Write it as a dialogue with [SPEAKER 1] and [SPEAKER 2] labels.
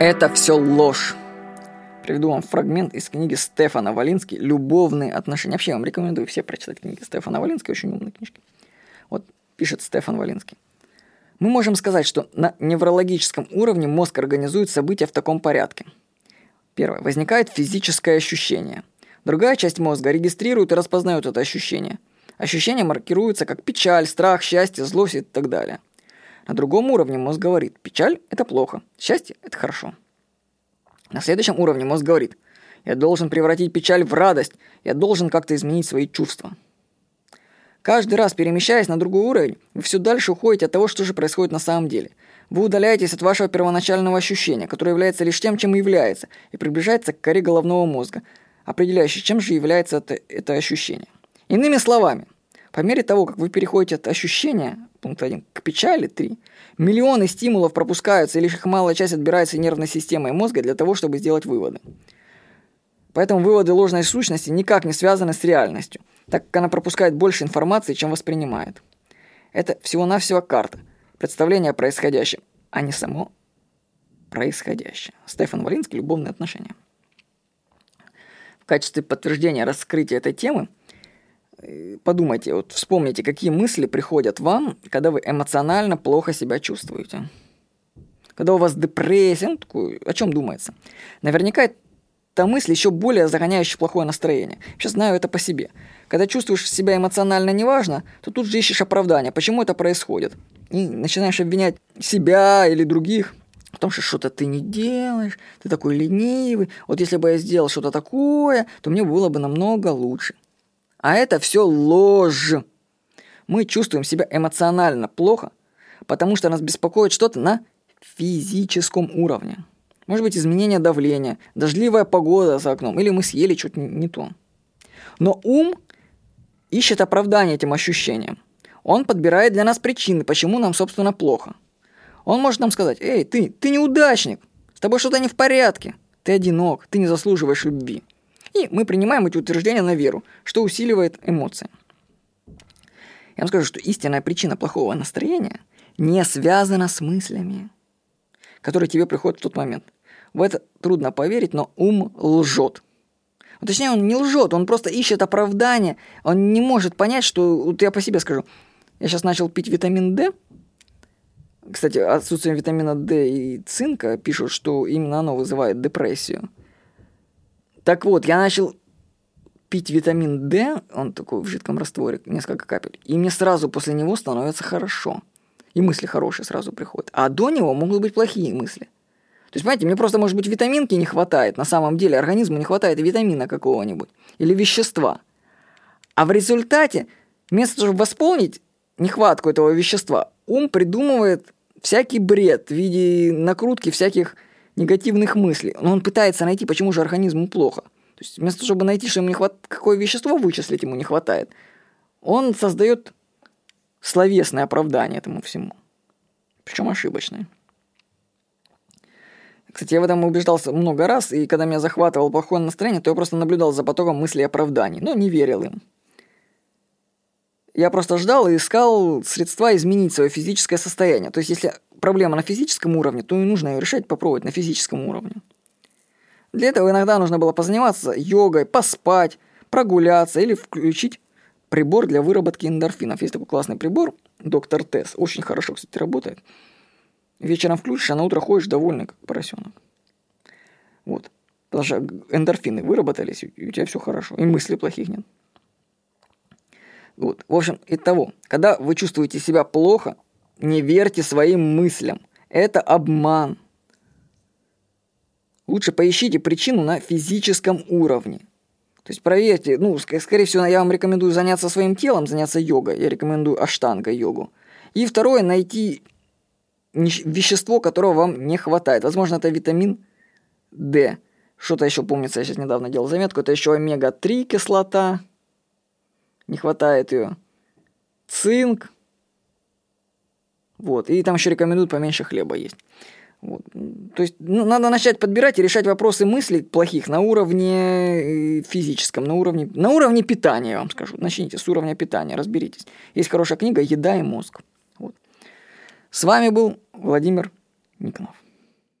[SPEAKER 1] Это все ложь. Приведу вам фрагмент из книги Стефана Валински «Любовные отношения». Вообще, я вам рекомендую все прочитать книги Стефана Валински, очень умные книжки. Вот пишет Стефан Валинский. Мы можем сказать, что на неврологическом уровне мозг организует события в таком порядке. Первое. Возникает физическое ощущение. Другая часть мозга регистрирует и распознает это ощущение. Ощущение маркируется как печаль, страх, счастье, злость и так далее. На другом уровне мозг говорит, печаль – это плохо, счастье – это хорошо. На следующем уровне мозг говорит, я должен превратить печаль в радость, я должен как-то изменить свои чувства. Каждый раз перемещаясь на другой уровень, вы все дальше уходите от того, что же происходит на самом деле. Вы удаляетесь от вашего первоначального ощущения, которое является лишь тем, чем и является, и приближается к коре головного мозга, определяющей, чем же является это, это ощущение. Иными словами, по мере того, как вы переходите от ощущения, пункт 1, к печали 3, миллионы стимулов пропускаются, и лишь их малая часть отбирается нервной системой мозга для того, чтобы сделать выводы. Поэтому выводы ложной сущности никак не связаны с реальностью, так как она пропускает больше информации, чем воспринимает. Это всего-навсего карта, представление о происходящем, а не само происходящее. Стефан Валинский «Любовные отношения». В качестве подтверждения раскрытия этой темы подумайте, вот вспомните, какие мысли приходят вам, когда вы эмоционально плохо себя чувствуете. Когда у вас депрессия, ну, такую, о чем думается? Наверняка это мысль еще более загоняющая плохое настроение. Сейчас знаю это по себе. Когда чувствуешь себя эмоционально неважно, то тут же ищешь оправдания, почему это происходит. И начинаешь обвинять себя или других – о том, что что-то ты не делаешь, ты такой ленивый. Вот если бы я сделал что-то такое, то мне было бы намного лучше. А это все ложь. Мы чувствуем себя эмоционально плохо, потому что нас беспокоит что-то на физическом уровне. Может быть, изменение давления, дождливая погода за окном, или мы съели что-то не, то. Но ум ищет оправдание этим ощущениям. Он подбирает для нас причины, почему нам, собственно, плохо – он может нам сказать, эй, ты, ты неудачник, с тобой что-то не в порядке, ты одинок, ты не заслуживаешь любви. И мы принимаем эти утверждения на веру, что усиливает эмоции. Я вам скажу, что истинная причина плохого настроения не связана с мыслями, которые тебе приходят в тот момент. В это трудно поверить, но ум лжет. Ну, точнее, он не лжет, он просто ищет оправдание. Он не может понять, что... Вот я по себе скажу. Я сейчас начал пить витамин D – кстати, отсутствие витамина D и цинка пишут, что именно оно вызывает депрессию. Так вот, я начал пить витамин D, он такой в жидком растворе, несколько капель, и мне сразу после него становится хорошо. И мысли хорошие сразу приходят. А до него могут быть плохие мысли. То есть, понимаете, мне просто, может быть, витаминки не хватает. На самом деле организму не хватает витамина какого-нибудь. Или вещества. А в результате, вместо того, чтобы восполнить нехватку этого вещества, ум придумывает всякий бред в виде накрутки всяких негативных мыслей. Но он пытается найти, почему же организму плохо. То есть вместо того, чтобы найти, что ему не хватает, какое вещество вычислить ему не хватает, он создает словесное оправдание этому всему. Причем ошибочное. Кстати, я в этом убеждался много раз, и когда меня захватывало плохое настроение, то я просто наблюдал за потоком мыслей оправданий, но не верил им. Я просто ждал и искал средства изменить свое физическое состояние. То есть, если проблема на физическом уровне, то и нужно ее решать, попробовать на физическом уровне. Для этого иногда нужно было позаниматься йогой, поспать, прогуляться или включить прибор для выработки эндорфинов. Есть такой классный прибор, доктор Тесс, очень хорошо, кстати, работает. Вечером включишь, а на утро ходишь довольный, как поросенок. Вот. Потому что эндорфины выработались, и у тебя все хорошо, и мыслей плохих нет. Вот. В общем, и того, когда вы чувствуете себя плохо, не верьте своим мыслям. Это обман. Лучше поищите причину на физическом уровне. То есть проверьте, ну, скорее всего, я вам рекомендую заняться своим телом, заняться йогой. Я рекомендую аштанга-йогу. И второе, найти вещество, которого вам не хватает. Возможно, это витамин D. Что-то еще помнится, я сейчас недавно делал заметку. Это еще омега-3 кислота не хватает ее. Цинк. Вот. И там еще рекомендуют поменьше хлеба есть. Вот. То есть ну, надо начать подбирать и решать вопросы мыслей плохих на уровне э, физическом, на уровне, на уровне питания, я вам скажу. Начните с уровня питания, разберитесь. Есть хорошая книга «Еда и мозг». Вот. С вами был Владимир Никонов.